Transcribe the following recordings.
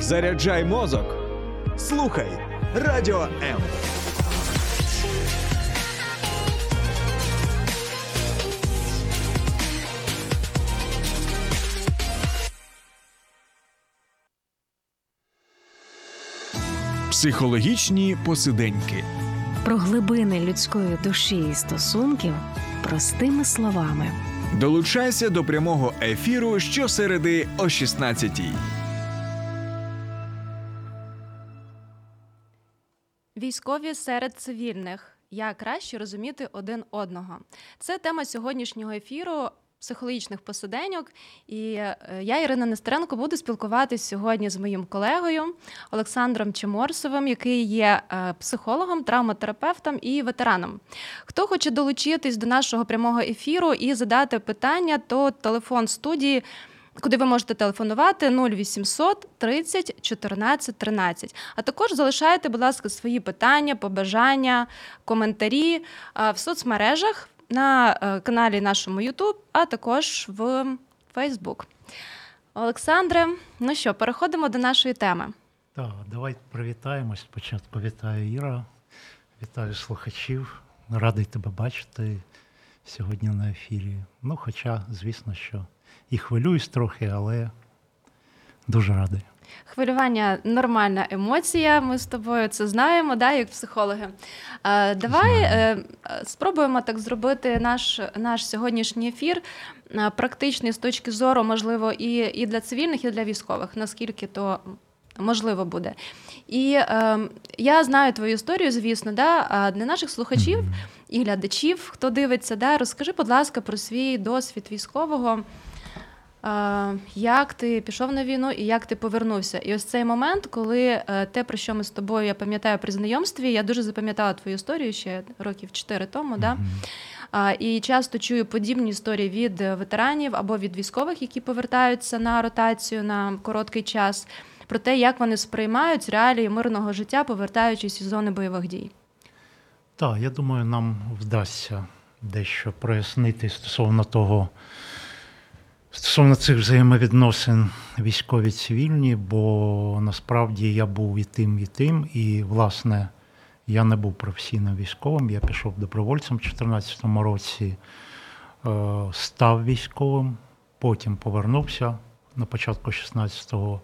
Заряджай мозок. Слухай Радіо М. Психологічні посиденьки. Про глибини людської душі і стосунків простими словами. Долучайся до прямого ефіру щосереди о 16-й. Військові серед цивільних. Як краще розуміти один одного. Це тема сьогоднішнього ефіру психологічних посиденьок. І е, я, Ірина Нестеренко, буду спілкуватись сьогодні з моїм колегою Олександром Чеморсовим, який є е, психологом, травматерапевтом і ветераном. Хто хоче долучитись до нашого прямого ефіру і задати питання, то телефон студії. Куди ви можете телефонувати 0800 30 14 13. А також залишайте, будь ласка, свої питання, побажання, коментарі в соцмережах на е, каналі нашому YouTube, а також в Facebook. Олександре, ну що, переходимо до нашої теми. Так, давай привітаємось. Спочатку вітаю Іра, вітаю слухачів. Радий тебе бачити сьогодні на ефірі. Ну, хоча, звісно, що і хвилююсь трохи, але дуже радий. Хвилювання нормальна емоція. Ми з тобою це знаємо, да, як психологи. Давай е, спробуємо так зробити наш наш сьогоднішній ефір е, практичний з точки зору, можливо, і, і для цивільних, і для військових, наскільки то. Можливо буде. І е, я знаю твою історію, звісно, да, а для наших слухачів і глядачів, хто дивиться, да, розкажи, будь ласка, про свій досвід військового. Як ти пішов на війну і як ти повернувся? І ось цей момент, коли е, те, про що ми з тобою я пам'ятаю при знайомстві, я дуже запам'ятала твою історію ще років чотири тому. Mm-hmm. Да? І часто чую подібні історії від ветеранів або від військових, які повертаються на ротацію на короткий час, про те, як вони сприймають реалії мирного життя, повертаючись із зони бойових дій. Так, я думаю, нам вдасться дещо прояснити стосовно того. Стосовно цих взаємовідносин військові цивільні, бо насправді я був і тим, і тим, і, власне, я не був професійним військовим. Я пішов добровольцем у 2014 році, е, став військовим, потім повернувся на початку 16-го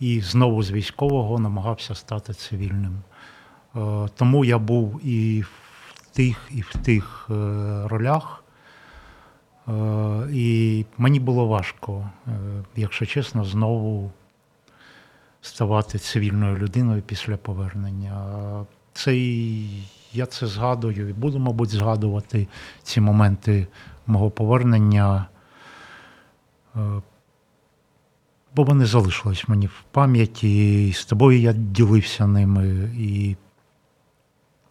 і знову з військового намагався стати цивільним. Е, тому я був і в тих, і в тих е, ролях. Е, і мені було важко, е, якщо чесно, знову ставати цивільною людиною після повернення. Це я це згадую і буду, мабуть, згадувати ці моменти мого повернення, е, бо вони залишились мені в пам'яті, і з тобою я ділився ними. І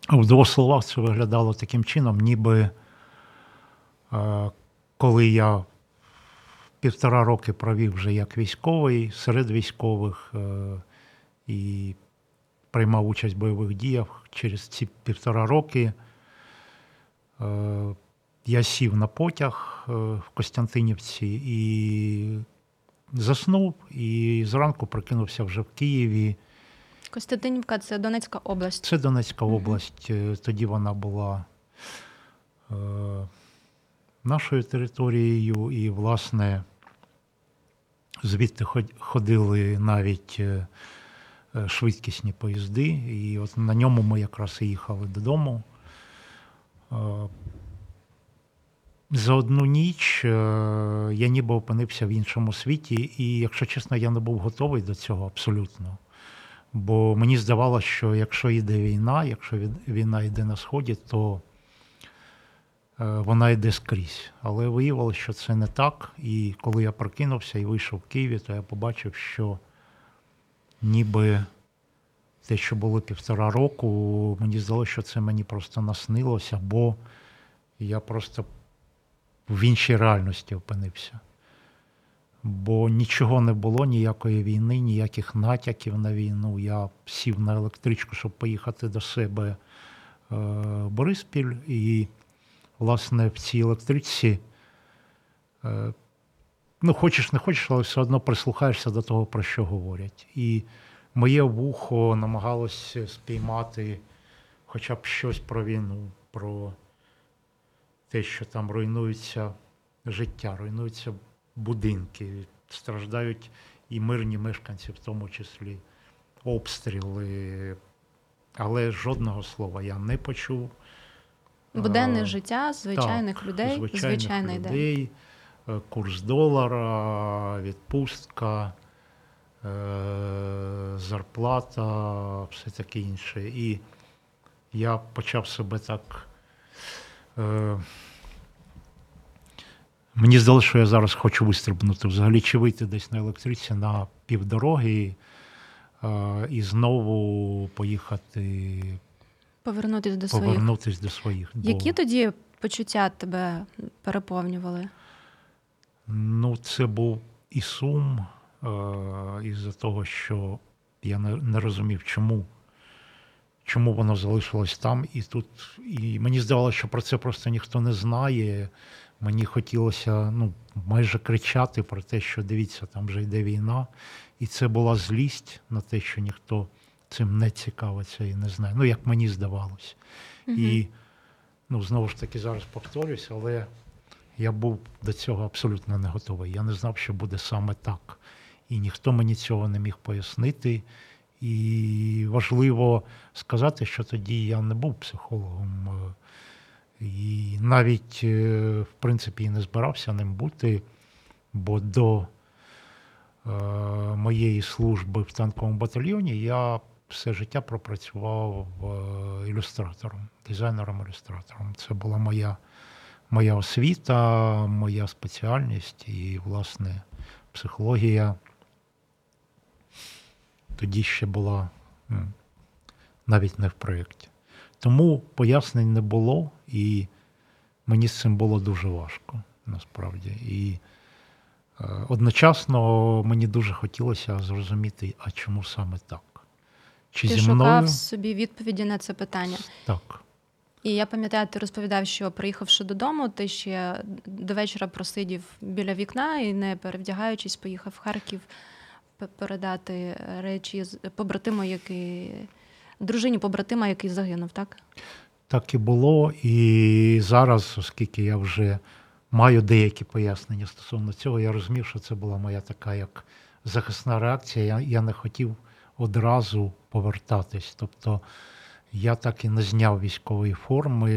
в двох словах це виглядало таким чином, ніби коли я півтора роки провів вже як військовий серед військових е, і приймав участь в бойових діях через ці півтора роки. Е, я сів на потяг е, в Костянтинівці і заснув, і зранку прокинувся вже в Києві. Костянтинівка це Донецька область. Це Донецька область. Тоді вона була нашою територією, і, власне, звідти ходили навіть е, е, швидкісні поїзди, і от на ньому ми якраз і їхали додому. Е, за одну ніч я ніби опинився в іншому світі, і, якщо чесно, я не був готовий до цього абсолютно. Бо мені здавалося, що якщо йде війна, якщо війна йде на сході, то вона йде скрізь. Але виявилося, що це не так. І коли я прокинувся і вийшов в Києві, то я побачив, що ніби те, що було півтора року, мені здалося, що це мені просто наснилося, бо я просто в іншій реальності опинився. Бо нічого не було, ніякої війни, ніяких натяків на війну. Я сів на електричку, щоб поїхати до себе е, в Бориспіль. і власне, в цій електричці е, ну, хочеш не хочеш, але все одно прислухаєшся до того, про що говорять. І моє вухо намагалося спіймати хоча б щось про війну, про те, що там руйнується життя, руйнуються будинки, страждають і мирні мешканці, в тому числі обстріли. Але жодного слова я не почув. Буденне Е, життя звичайних так, людей, звичайних звичайний день. людей, е, курс долара, відпустка, е, зарплата, все таке інше. І я почав себе так. Е, Мені здалося, що я зараз хочу вистрибнути взагалі чи вийти десь на електриці на півдороги і знову поїхати, Повернутися до своїх. повернутися до своїх. Які тоді почуття тебе переповнювали? Ну, це був і сум е, із-за того, що я не, не розумів, чому, чому воно залишилось там. І тут і мені здавалося, що про це просто ніхто не знає. Мені хотілося ну, майже кричати про те, що дивіться, там вже йде війна. І це була злість на те, що ніхто цим не цікавиться і не знає. Ну, як мені здавалось. І ну, знову ж таки зараз повторюсь, але я був до цього абсолютно не готовий. Я не знав, що буде саме так. І ніхто мені цього не міг пояснити. І важливо сказати, що тоді я не був психологом. І навіть, е, в принципі, і не збирався ним бути, бо до е, моєї служби в танковому батальйоні я все життя пропрацював е, ілюстратором, дизайнером-ілюстратором. Це була моя моя освіта, моя спеціальність і, власне, психологія тоді ще була навіть не в проєкті. Тому пояснень не було, і мені з цим було дуже важко, насправді. І е, одночасно мені дуже хотілося зрозуміти, а чому саме так? Чи Ти зі шукав собі відповіді на це питання. так. І я пам'ятаю, ти розповідав, що приїхавши додому, ти ще до вечора просидів біля вікна і, не перевдягаючись, поїхав в Харків передати речі побратиму, який дружині побратима, який загинув, так? Так і було. І зараз, оскільки я вже маю деякі пояснення стосовно цього, я розумів, що це була моя така як захисна реакція. Я, я не хотів одразу повертатись. Тобто я так і не зняв військової форми.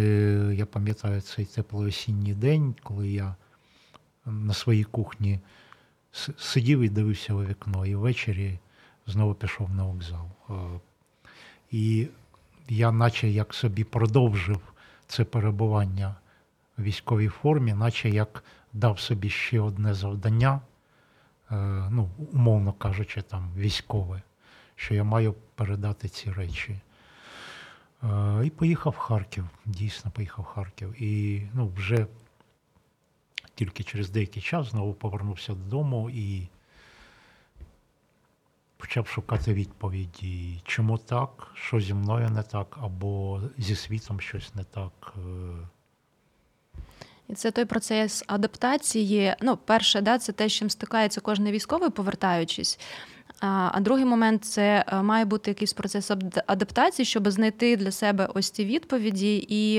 Я пам'ятаю цей теплий осінній день, коли я на своїй кухні сидів і дивився у вікно, і ввечері знову пішов на вокзал. Е, І я наче як собі продовжив це перебування в військовій формі, наче як дав собі ще одне завдання, е, ну, умовно кажучи, там військове, що я маю передати ці речі. Е, І поїхав в Харків, дійсно поїхав в Харків. І ну, вже тільки через деякий час знову повернувся додому і почав шукати відповіді, чому так, що зі мною не так, або зі світом щось не так. Е, І це той процес адаптації. Ну, перше, да, це те, з чим стикається кожен військовий, повертаючись. А другий момент це е, має бути якийсь процес адаптації, щоб знайти для себе ось ці відповіді і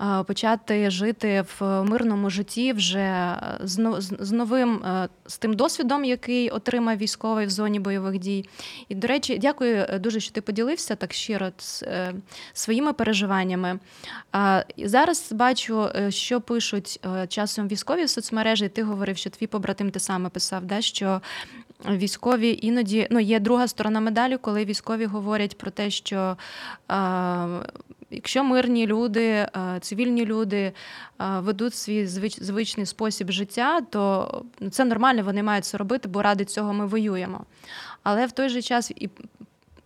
е, почати жити в мирному житті вже е, з, но- з- з новим з тим досвідом, який отримав військовий в зоні бойових дій. І, до речі, дякую дуже, що ти поділився так щиро з своїми переживаннями. Зараз бачу, що пишуть часом військові в соцмережі. Ти говорив, що твій побратим ти саме писав, да, що військові іноді ну, є друга сторона медалі, коли військові говорять про те, що е, якщо мирні люди, е, цивільні люди е, ведуть свій звич, звичний спосіб життя, то це нормально, вони мають це робити, бо ради цього ми воюємо. Але в той же час і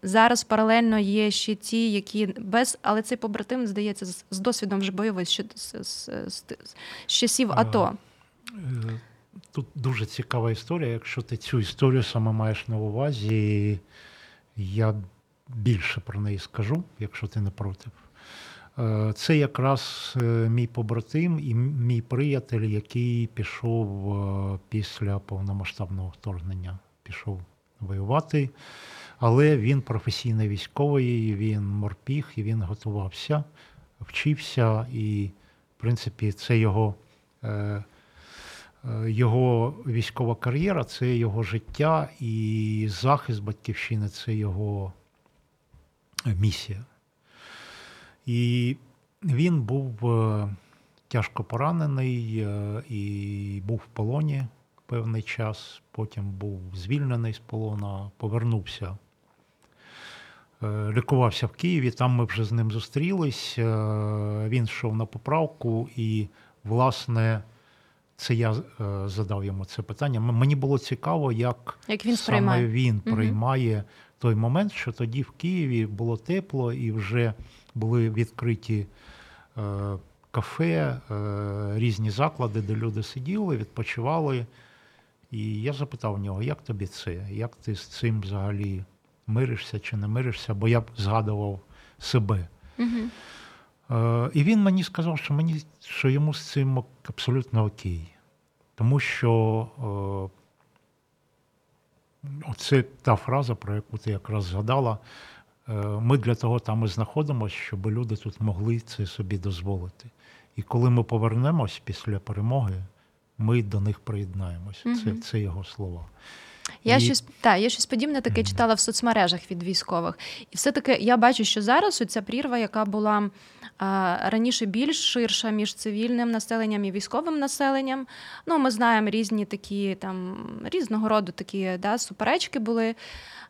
зараз паралельно є ще ті, які без, але цей побратим здається з, з досвідом вже бойовий з, з, з, з, з часів АТО. Тут дуже цікава історія. Якщо ти цю історію саме маєш на увазі, я більше про неї скажу, якщо ти не проти. Е, це якраз е, мій побратим і мій приятель, який пішов е, після повномасштабного вторгнення, пішов воювати. Але він професійний військовий, він морпіг і він готувався, вчився, і, в принципі, це його його військова кар'єра, це його життя і захист батьківщини це його місія. І він був е, тяжко поранений е, і був в полоні певний час, потім був звільнений з полона, повернувся. Е, лікувався в Києві, там ми вже з ним зустрілись. Він йшов на поправку, і, власне, це я задав йому це питання. Мені було цікаво, як, як він саме він приймає той момент, що тоді в Києві було тепло і вже були відкриті е, кафе, е, різні заклади, де люди сиділи, відпочивали. І я запитав у нього, як тобі це? Як ти з цим взагалі миришся чи не миришся? Бо я б згадував себе. Угу. І він мені сказав, що мені що йому з цим абсолютно окей. Тому що це та фраза, про яку ти якраз згадала. Е, ми для того там і знаходимося, щоб люди тут могли це собі дозволити. І коли ми повернемось після перемоги, ми до них приєднаємося. Це це його слова. Я і... щось та, я щось подібне таке mm-hmm. читала в соцмережах від військових. І все-таки я бачу, що зараз ця прірва, яка була а, раніше більш ширша між цивільним населенням і військовим населенням. Ну, Ми знаємо різні такі там різного роду такі да, суперечки були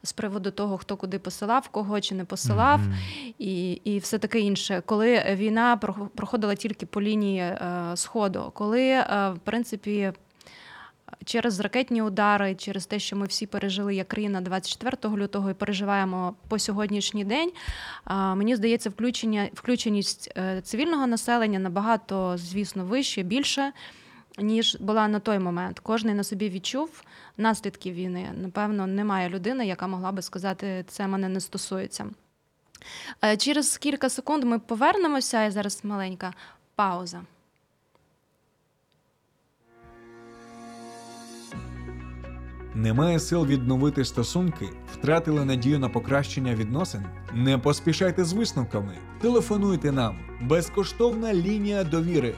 з приводу того, хто куди посилав, кого чи не посилав, mm-hmm. і і все таке інше. Коли війна проходила тільки по лінії е, Сходу, коли, е, в принципі, через ракетні удари, через те, що ми всі пережили як країна 24 лютого і переживаємо по сьогоднішній день. Мені здається, включення включеність е, цивільного населення набагато, звісно, вище, більше. Ніж була на той момент. Кожний на собі відчув наслідки війни. Напевно, немає людини, яка могла би сказати, це мене не стосується. Е, через кілька секунд ми повернемося, і зараз маленька пауза. Немає сил відновити стосунки, втратили надію на покращення відносин. Не поспішайте з висновками. Телефонуйте нам. Безкоштовна лінія довіри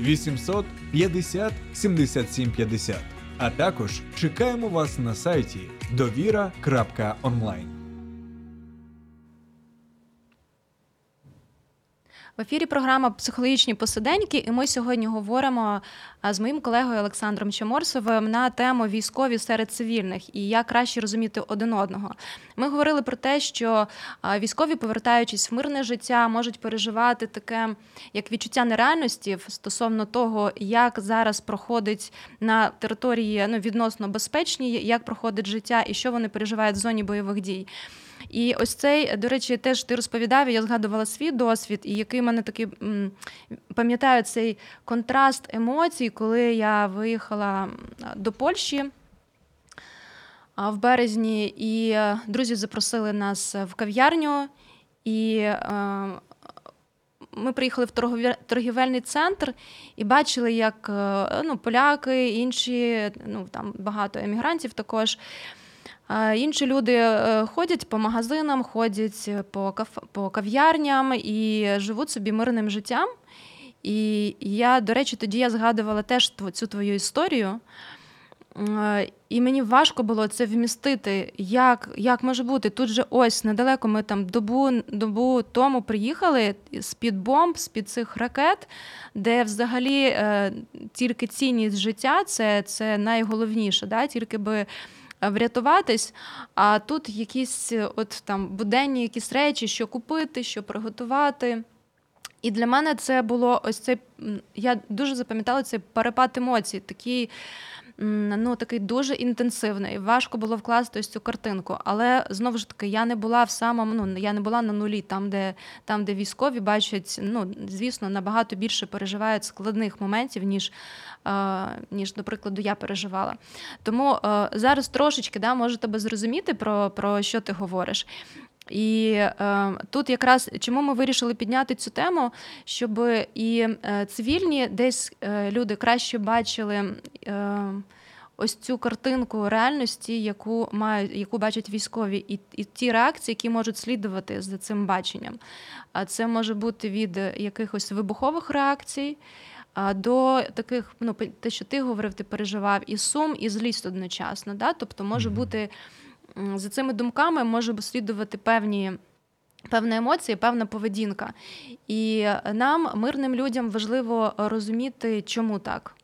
0800 50 77 50. А також чекаємо вас на сайті довіра.онлайн. В ефірі програма Психологічні посиденьки, і ми сьогодні говоримо з моїм колегою Олександром Чоморсовим на тему військові серед цивільних і як краще розуміти один одного. Ми говорили про те, що військові, повертаючись в мирне життя, можуть переживати таке як відчуття нереальності стосовно того, як зараз проходить на території ну, відносно безпечній, як проходить життя і що вони переживають в зоні бойових дій. І ось цей, до речі, теж ти розповідав, я згадувала свій досвід, і який в мене такий пам'ятаю цей контраст емоцій, коли я виїхала до Польщі. В березні і е, друзі запросили нас в кав'ярню, і е, ми приїхали в торгівельний центр і бачили, як е, ну, поляки, інші, ну там багато емігрантів також. Інші люди е, ходять по магазинам, ходять по каф... по кав'ярням і живуть собі мирним життям. І я, до речі, тоді я згадувала теж цю твою історію. І мені важко було це вмістити, як як може бути. Тут же ось недалеко ми там добу добу тому приїхали з-під бомб, з-під цих ракет, де взагалі е, тільки цінність життя це це найголовніше. Да? Тільки би Е, врятуватись. А тут якісь е, от там буденні якісь речі, що купити, що приготувати. І для мене це було ось цей. Я дуже запам'ятала цей перепад емоцій, такий ну, такий дуже інтенсивний. Важко було вкласти ось цю картинку. Але знову ж таки, я не була в самому, ну я не була на нулі, там, де там, де військові бачать, ну звісно, набагато більше переживають складних моментів, ніж ніж, до прикладу, я переживала. Тому зараз трошечки да, можу тебе зрозуміти, про, про що ти говориш. І е, тут якраз чому ми вирішили підняти цю тему, щоб і е, цивільні десь е, люди краще бачили. Е, Ось цю картинку реальності, яку мають, яку бачать військові, і і ті реакції, які можуть слідувати за цим баченням. А це може бути від якихось вибухових реакцій до таких, ну те, що ти говорив, ти переживав і сум, і злість одночасно. Да? Тобто може бути за цими думками може слідувати певні. Певна емоція, певна поведінка. І нам, мирним людям, важливо розуміти, чому так,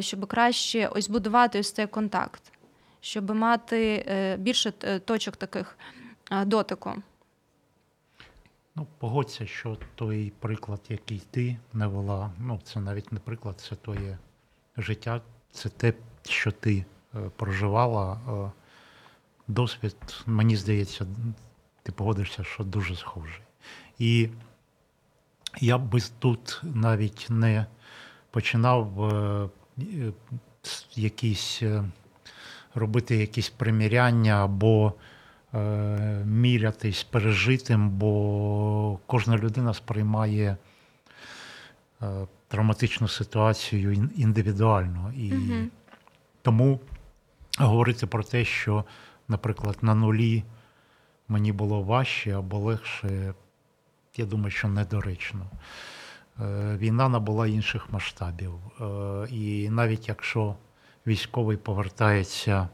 щоб краще ось будувати ось цей контакт, щоб мати е, більше е, точок таких дотику. Ну, погодься, що той приклад, який ти навела, ну це навіть не приклад, це твоє життя, це те, що ти е, проживала досвід, мені здається, ти погодишся, що дуже схожий. І я б тут навіть не починав е, е, якісь е, робити якісь приміряння або е, мірятись пережитим, бо кожна людина сприймає е, травматичну ситуацію індивідуально. І угу. тому говорити про те, що наприклад, на нулі мені було важче або легше, я думаю, що недоречно. Е, війна набула інших масштабів. Е, і навіть якщо військовий повертається,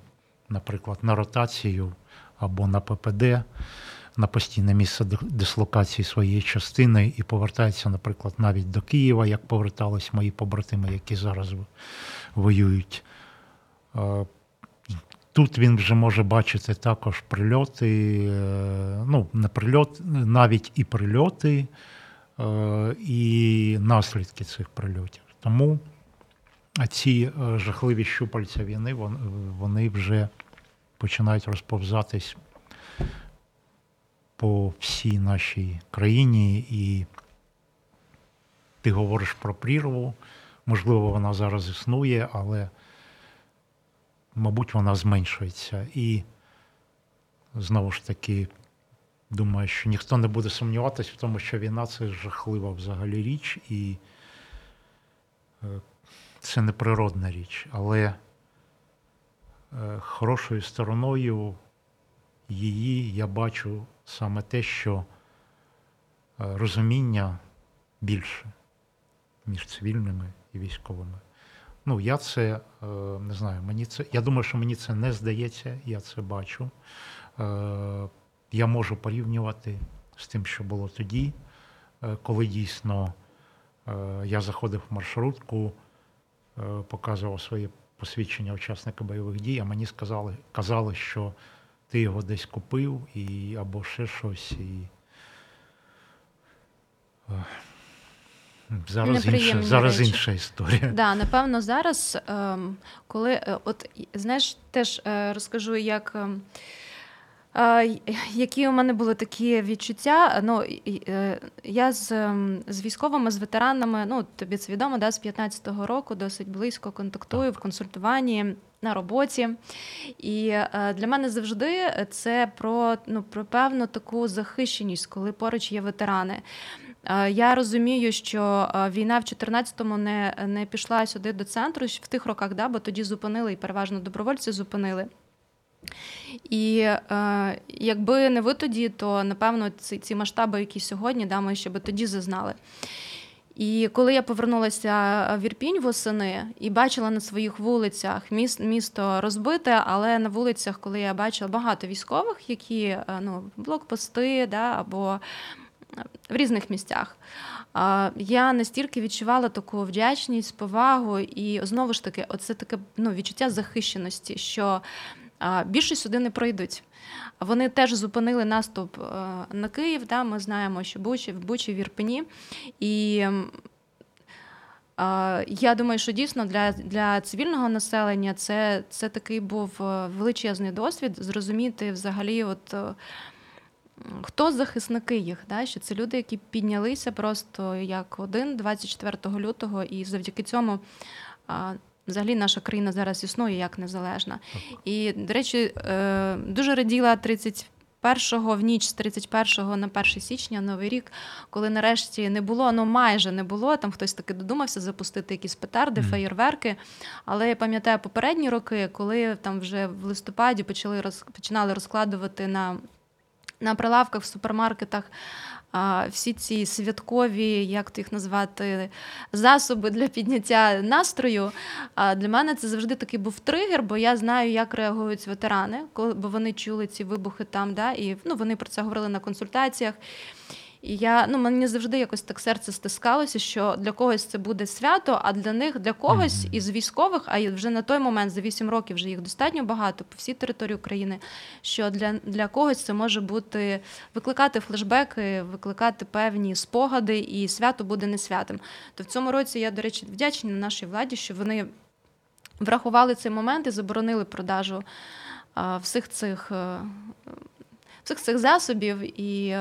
наприклад, на ротацію або на ППД, на постійне місце дислокації своєї частини і повертається, наприклад, навіть до Києва, як повертались мої побратими, які зараз воюють. Тут він вже може бачити також прильоти, е, ну, не прильот, навіть і прильоти, е, і наслідки цих прильотів. Тому ці е, жахливі щупальця війни вони вже починають розповзатись по всій нашій країні. І ти говориш про прірву, можливо, вона зараз існує, але мабуть, вона зменшується. І знову ж таки, думаю, що ніхто не буде сумніватися в тому, що війна це жахлива взагалі річ, і е, це неприродна річ. Але е, хорошою стороною її я бачу саме те, що е, розуміння більше між цивільними і військовими. Ну, я це е, не знаю, мені це. Я думаю, що мені це не здається, я це бачу. Е, я можу порівнювати з тим, що було тоді, е, коли дійсно я заходив в маршрутку, показував своє посвідчення учасника бойових дій, а мені сказали, казали, що ти його десь купив і або ще щось. І... Зараз інша, зараз речі. інша історія. Да, напевно, зараз, ем, коли е, от знаєш, теж е, розкажу, як. Ем, які у мене були такі відчуття? Ну е, я з ем, з військовими, з ветеранами, ну тобі це відомо, да, з 15-го року досить близько контактую в консультуванні на роботі. І для мене завжди це про ну про певну таку захищеність, коли поруч є ветерани. Я розумію, що війна в 14-му не не пішла сюди до центру в тих роках, да, бо тоді зупинили і переважно добровольці зупинили. І е, якби не ви тоді, то напевно ці ці масштаби, які сьогодні, да, ми ще би тоді зазнали. І коли я повернулася в Ірпінь восени і бачила на своїх вулицях міст, місто розбите, але на вулицях, коли я бачила багато військових, які ну, блокпости да, або в різних місцях. Я настільки відчувала таку вдячність, повагу, і знову ж таки, оце таке ну, відчуття захищеності, що більше сюди не пройдуть. Вони теж зупинили наступ на Київ. Да, Ми знаємо, що Бучі, в Бучі в Ірпені. І я думаю, що дійсно для для цивільного населення це це такий був е, величезний досвід зрозуміти взагалі, от Хто захисники їх? Да? Що це люди, які піднялися просто як один 24 лютого, і завдяки цьому а, взагалі наша країна зараз існує як незалежна. І, до речі, е, дуже раділа 30 першого в ніч з 31 на 1 січня, новий рік, коли нарешті не було, ну майже не було. Там хтось таки додумався запустити якісь петарди, mm. феєрверки. Але я пам'ятаю попередні роки, коли там вже в листопаді почали роз, починали розкладувати на. На прилавках в супермаркетах всі ці святкові, як то їх назвати, засоби для підняття настрою. Для мене це завжди такий був тригер, бо я знаю, як реагують ветерани, бо вони чули ці вибухи там, да, і ну, вони про це говорили на консультаціях. І я ну мені завжди якось так серце стискалося, що для когось це буде свято, а для них для когось із військових, а вже на той момент за 8 років вже їх достатньо багато по всій території України. Що для для когось це може бути викликати флешбеки, викликати певні спогади, і свято буде не святим. То в цьому році я, до речі, вдячна нашій владі, що вони врахували цей момент і заборонили продажу а, всіх цих. Е, всіх цих засобів і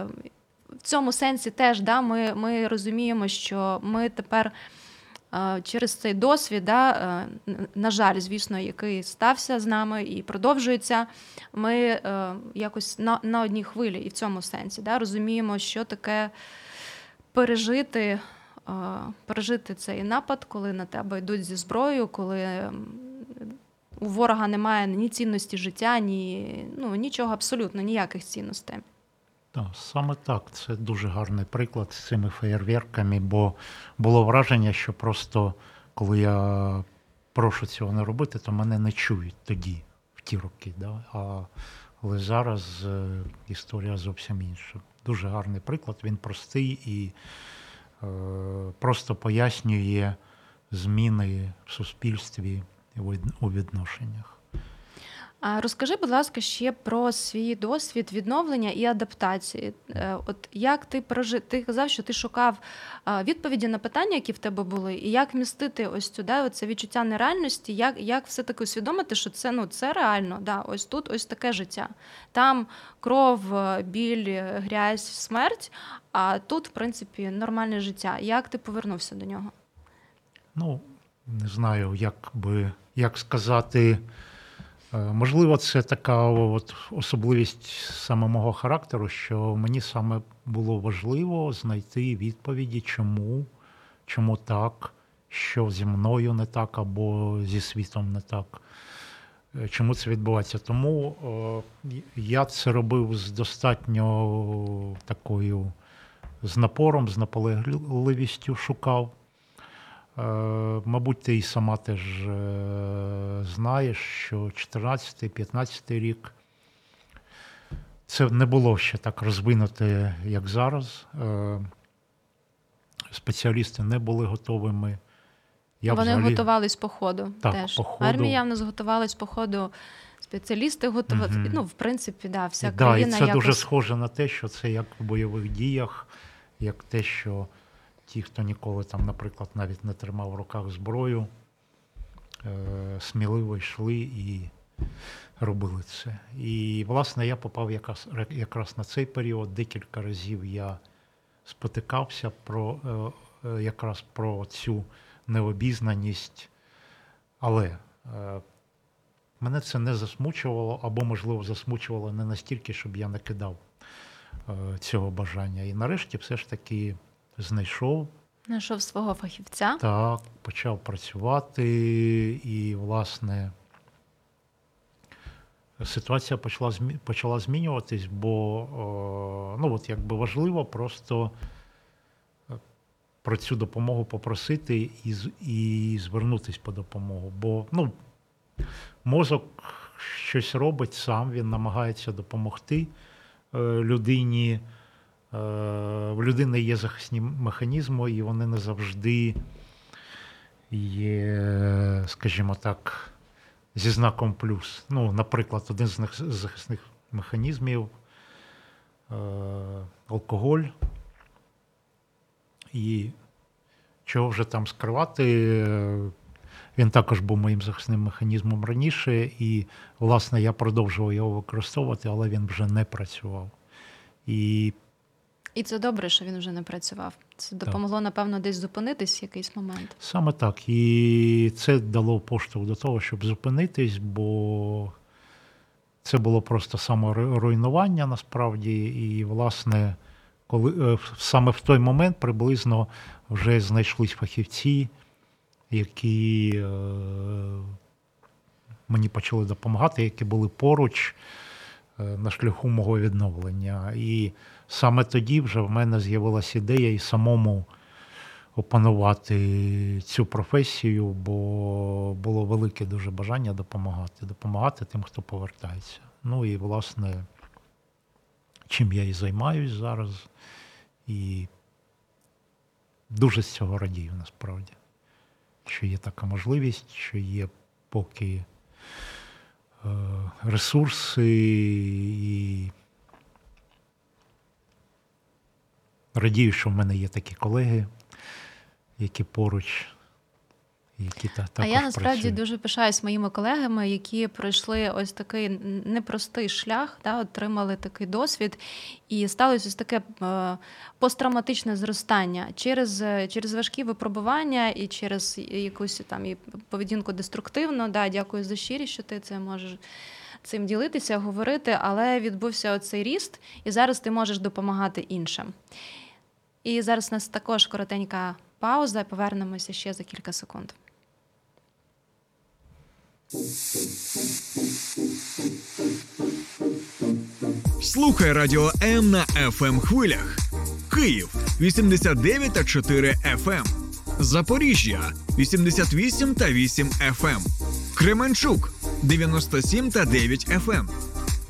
в цьому сенсі теж да, ми ми розуміємо, що ми тепер е, через цей досвід, да, е, на жаль, звісно, який стався з нами і продовжується, ми е, якось на на одній хвилі і в цьому сенсі да, розуміємо, що таке пережити. Пережити цей напад, коли на тебе йдуть зі зброєю, коли у ворога немає ні цінності життя, ні ну, нічого абсолютно, ніяких цінностей. Так, саме так. Це дуже гарний приклад з цими феєрверками, бо було враження, що просто коли я прошу цього не робити, то мене не чують тоді, в ті роки. Да? А, Але зараз е, історія зовсім інша. Дуже гарний приклад, він простий і е, просто пояснює зміни в суспільстві у відношеннях. Розкажи, будь ласка, ще про свій досвід відновлення і адаптації. Е, от як ти прожив, ти казав, що ти шукав відповіді на питання, які в тебе були, і як містити ось сюди це відчуття нереальності, як як все-таки усвідомити, що це ну це реально, да, ось тут ось таке життя. Там кров, біль, грязь, смерть, а тут, в принципі, нормальне життя. Як ти повернувся до нього? Ну, не знаю, як би як сказати. Е, можливо, це така от особливість саме мого характеру, що мені саме було важливо знайти відповіді, чому, чому так, що зі мною не так, або зі світом не так. Е, чому це відбувається? Тому е, я це робив з достатньо такою з напором, з наполегливістю шукав. Е, мабуть, ти і сама теж е, знаєш, що 14-15 рік це не було ще так розвинуте, як зараз. Е, спеціалісти не були готовими. Я Вони взагалі... готувались по ходу. Так, теж. По ходу. Армія в нас готувалась по ходу. Спеціалісти готували. Угу. Ну, в принципі, да, вся да, країна. І це якось... дуже схоже на те, що це як в бойових діях, як те, що ті, хто ніколи там, наприклад, навіть не тримав в руках зброю, е, сміливо йшли і робили це. І, власне, я попав якраз, якраз на цей період. Декілька разів я спотикався про е, е, якраз про цю необізнаність, але мене це не засмучувало, або, можливо, засмучувало не настільки, щоб я не кидав цього бажання. І нарешті все ж таки знайшов. Знайшов свого фахівця. Так, почав працювати, і, власне, ситуація почала почала змінюватись, бо ну, от якби важливо просто е, про цю допомогу попросити і і звернутися по допомогу. Бо ну, мозок щось робить сам, він намагається допомогти е, людині. Е, в людини є захисні механізми, і вони не завжди є, скажімо так, зі знаком плюс. Ну, Наприклад, один з них захисних механізмів е, алкоголь. І чого вже там скривати, він також був моїм захисним механізмом раніше, і, власне, я продовжував його використовувати, але він вже не працював. І і це добре, що він вже не працював. Це допомогло, так. напевно, десь зупинитись в якийсь момент. Саме так. І це дало поштовх до того, щоб зупинитись, бо це було просто саморуйнування насправді. І, власне, коли саме в той момент приблизно вже знайшлись фахівці, які мені почали допомагати, які були поруч на шляху мого відновлення. І саме тоді вже в мене з'явилася ідея і самому опанувати цю професію, бо було велике дуже бажання допомагати, допомагати тим, хто повертається. Ну і, власне, чим я і займаюсь зараз, і дуже з цього радію насправді, що є така можливість, що є поки е, ресурси і. Радію, що в мене є такі колеги, які поруч. Які та, а я насправді працюють. дуже пишаюсь моїми колегами, які пройшли ось такий непростий шлях, да, отримали такий досвід, і сталося ось таке е, посттравматичне зростання через через важкі випробування і через якусь там і поведінку деструктивну. Да, Дякую за щирість, що ти це можеш цим ділитися, говорити, але відбувся оцей ріст, і зараз ти можеш допомагати іншим. І зараз у нас також коротенька пауза, повернемося ще за кілька секунд. Слухай радіо М на fm ем хвилях. Київ 89,4 FM. Ем. Запоріжжя 88 та 8 FM. Ем. Кременчук 97 та 9 FM.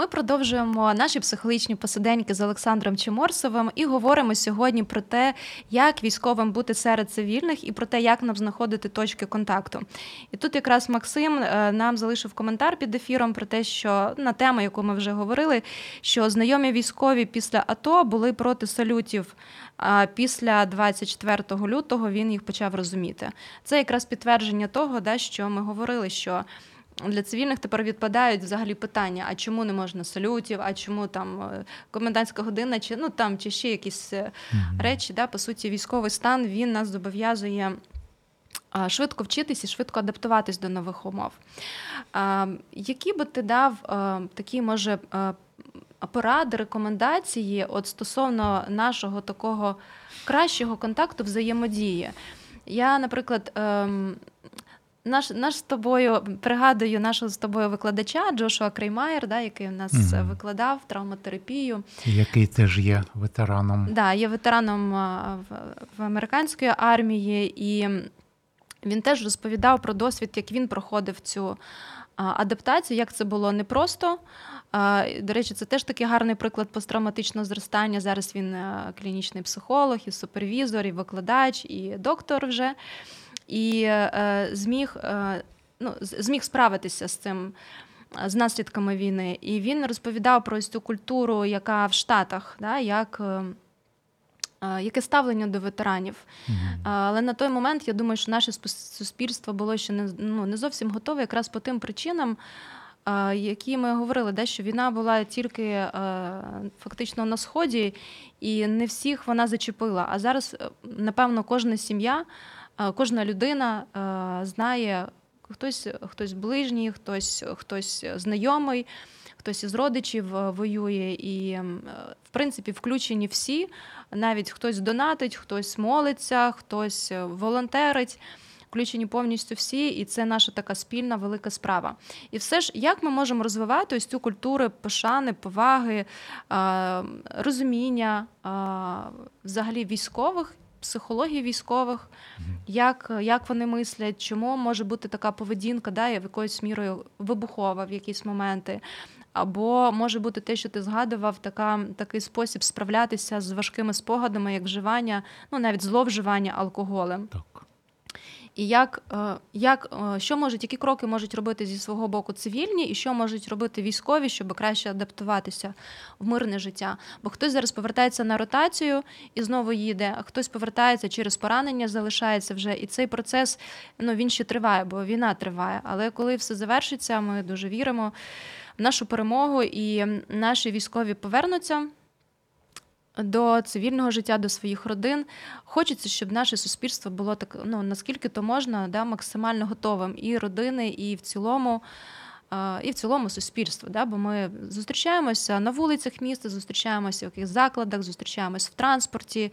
Ми продовжуємо наші психологічні посиденьки з Олександром Чеморсовим і говоримо сьогодні про те, як військовим бути серед цивільних і про те, як нам знаходити точки контакту. І тут якраз Максим е, нам залишив коментар під ефіром про те, що на тему, яку ми вже говорили, що знайомі військові після АТО були проти салютів. А після 24 лютого він їх почав розуміти. Це якраз підтвердження того, да, що ми говорили, що для цивільних тепер відпадають взагалі питання: а чому не можна салютів, а чому там е, комендантська година, чи ну там чи ще якісь mm-hmm. речі. Да, По суті, військовий стан він нас зобов'язує. Швидко вчитись і швидко адаптуватись до нових умов. Які би ти дав такі, може, поради, рекомендації от стосовно нашого такого кращого контакту взаємодії? Я, наприклад, ем, наш наш з тобою пригадую нашого з тобою викладача Джошуа Креймайер, да, який у нас угу. викладав травматерапію, який теж є ветераном. Да, є ветераном в, в американської армії, і він теж розповідав про досвід, як він проходив цю адаптацію, як це було непросто. До речі, це теж такий гарний приклад посттравматичного зростання. Зараз він клінічний психолог, і супервізор, і викладач, і доктор вже і е, зміг е, ну, зміг справитися з цим. З наслідками війни, і він розповідав про цю культуру, яка в Штатах, да, як е, яке ставлення до ветеранів. Mm-hmm. Але на той момент я думаю, що наше суспільство було ще не ну, не зовсім готове, якраз по тим причинам, які ми говорили, де що війна була тільки фактично на сході, і не всіх вона зачепила. А зараз, напевно, кожна сім'я. Кожна людина знає хтось, хтось ближній, хтось, хтось знайомий. Хтось із родичів е, воює, і, в принципі, включені всі. Навіть хтось донатить, хтось молиться, хтось е, волонтерить. Включені повністю всі, і це наша така спільна велика справа. І все ж, як ми можемо розвивати ось цю культуру пошани, поваги, розуміння взагалі військових психології військових, як як вони мислять, чому може бути така поведінка, да, в якоюсь мірою вибухова в якісь моменти. Або може бути те, що ти згадував, така, такий спосіб справлятися з важкими спогадами, як вживання, ну навіть зловживання алкоголем. Так. І як, е, як е, що можуть, які кроки можуть робити зі свого боку цивільні, і що можуть робити військові, щоб краще адаптуватися в мирне життя. Бо хтось зараз повертається на ротацію і знову їде, а хтось повертається через поранення, залишається вже. І цей процес ну він ще триває, бо війна триває. Але коли все завершиться, ми дуже віримо в нашу перемогу, і наші військові повернуться до цивільного життя, до своїх родин. Хочеться, щоб наше суспільство було так, ну наскільки то можна, да, максимально готовим і родини, і в цілому. І в цілому суспільство, да, бо ми зустрічаємося на вулицях міста, зустрічаємося в якихось закладах, зустрічаємося в транспорті.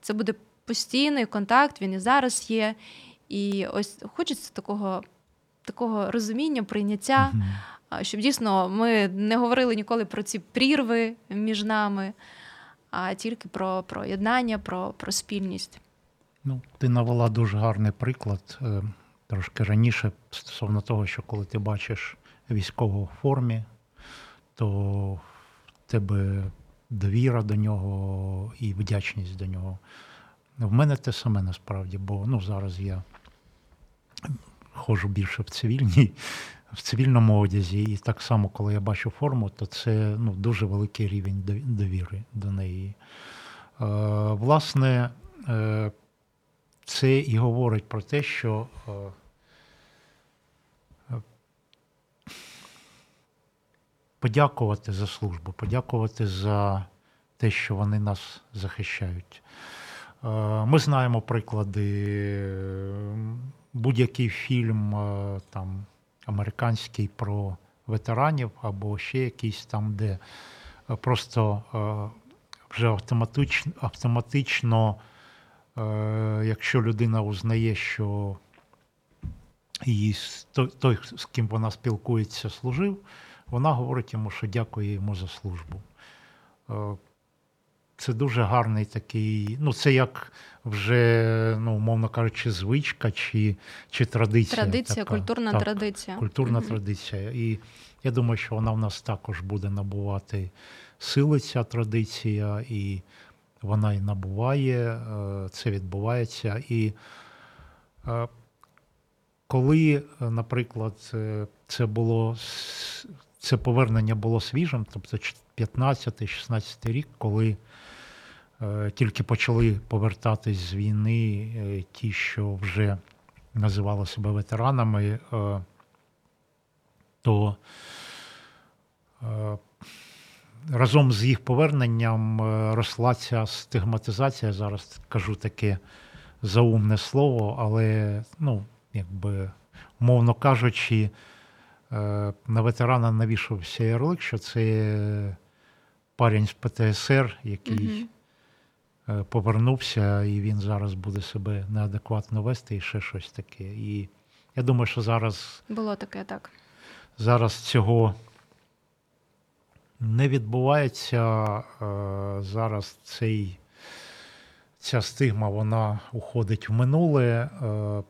Це буде постійний контакт, він і зараз є. І ось хочеться такого такого розуміння, прийняття, щоб дійсно ми не говорили ніколи про ці прірви між нами а тільки про про єднання, про, про спільність. Ну, ти навела дуже гарний приклад е, трошки раніше стосовно того, що коли ти бачиш військову формі, то в тебе довіра до нього і вдячність до нього. В мене те саме насправді, бо ну, зараз я ходжу більше в цивільній в цивільному одязі, і так само, коли я бачу форму, то це ну, дуже великий рівень довіри до неї. Е, Власне, е, це і говорить про те, що е, подякувати за службу, подякувати за те, що вони нас захищають. Е, ми знаємо приклади, будь-який фільм там американський про ветеранів або ще якийсь там, де е, просто е, вже автоматично, автоматично е, якщо людина узнає, що її той, з ким вона спілкується, служив, вона говорить йому, що дякує йому за службу. Це дуже гарний такий, ну це як вже, ну, умовно кажучи, звичка чи чи традиція. Традиція, така. культурна так, традиція. Культурна mm-hmm. традиція. І я думаю, що вона в нас також буде набувати сили, ця традиція, і вона і набуває, е, це відбувається. І е, коли, наприклад, е, це було це повернення було свіжим, тобто 15-16 рік, коли тільки почали повертатись з війни е, ті, що вже називали себе ветеранами, е, то разом з їх поверненням росла ця стигматизація. Зараз кажу таке заумне слово, але, ну, якби, мовно кажучи, на ветерана навішувався ярлик, що це парень з ПТСР, який. Е, повернувся, і він зараз буде себе неадекватно вести і ще щось таке. І я думаю, що зараз було таке, так. Зараз цього не відбувається. Е, зараз цей, ця стигма вона уходить в минуле. Е,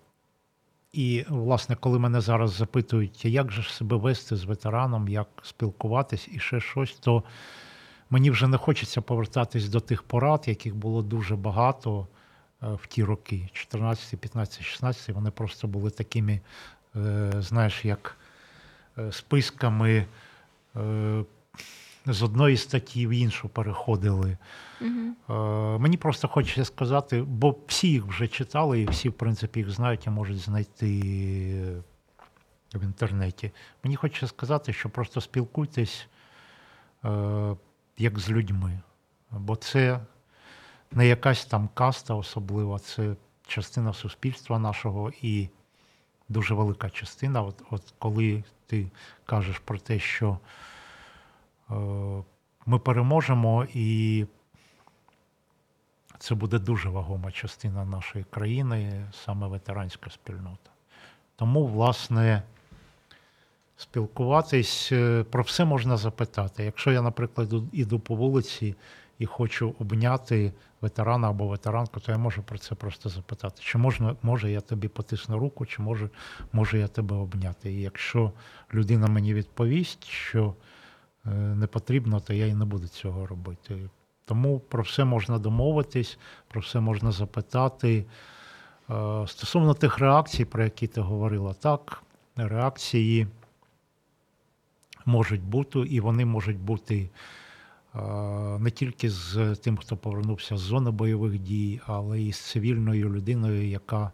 і, власне, коли мене зараз запитують, як же себе вести з ветераном, як спілкуватись і ще щось, то Мені вже не хочеться повертатись до тих порад, яких було дуже багато е, в ті роки, 14, 15, 16. Вони просто були такими, е, знаєш, як е, списками з одної статті в іншу переходили. Угу. Мені просто хочеться сказати, бо всі їх вже читали, і всі, в принципі, їх знають і можуть знайти в інтернеті. Мені хочеться сказати, що просто спілкуйтесь як з людьми. Бо це не якась там каста особлива, це частина суспільства нашого і дуже велика частина. От, от коли ти кажеш про те, що е, ми переможемо, і це буде дуже вагома частина нашої країни, саме ветеранська спільнота. Тому, власне спілкуватись, е, про все можна запитати. Якщо я, наприклад, іду по вулиці і хочу обняти ветерана або ветеранку, то я можу про це просто запитати. Чи можна, може я тобі потисну руку, чи може, може я тебе обняти. І якщо людина мені відповість, що е, не потрібно, то я і не буду цього робити. Тому про все можна домовитись, про все можна запитати. Е, Стосовно тих реакцій, про які ти говорила, так, реакції можуть бути, і вони можуть бути е, не тільки з тим, хто повернувся з зони бойових дій, але і з цивільною людиною, яка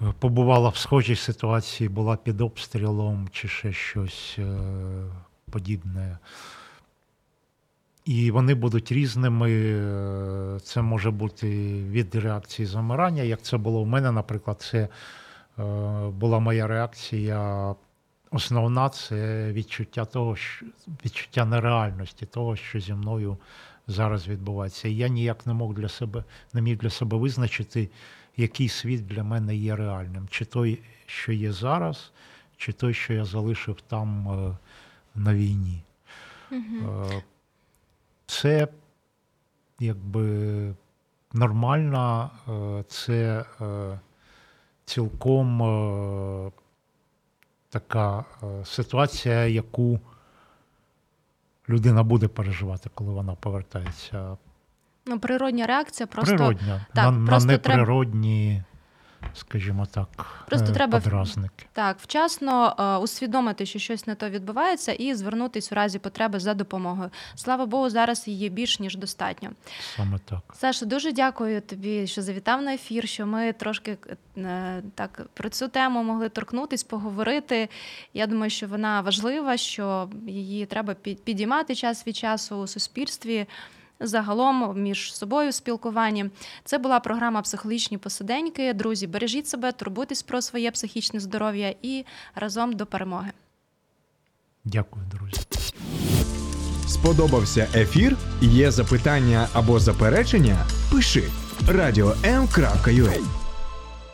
е, побувала в схожій ситуації, була під обстрілом чи ще щось е, подібне. І вони будуть різними. Це може бути від реакції замирання, як це було в мене, наприклад, це була моя реакція. Основна це відчуття того, що відчуття нереальності, того, що зі мною зараз відбувається. І я ніяк не мог для себе, не міг для себе визначити, який світ для мене є реальним. Чи той, що є зараз, чи той, що я залишив там е, на війні. Е, Це якби нормально, е, це цілком така е, ситуація, яку людина буде переживати, коли вона повертається. Ну, природня реакція просто Природня, так, на, на просто треба- неприродні, скажімо так, Просто е, треба подразники. Так, вчасно е, усвідомити, що щось не то відбувається, і звернутись у разі потреби за допомогою. Слава Богу, зараз її більш ніж достатньо. Саме так. Саша, дуже дякую тобі, що завітав на ефір, що ми трошки е, так про цю тему могли торкнутись, поговорити. Я думаю, що вона важлива, що її треба під- підіймати час від часу у суспільстві. Загалом між собою в спілкуванні це була програма Психологічні посиденьки. Друзі, бережіть себе, турбуйтесь про своє психічне здоров'я і разом до перемоги. Дякую, друзі. Сподобався ефір? Є запитання або заперечення? Пиши радіом.ua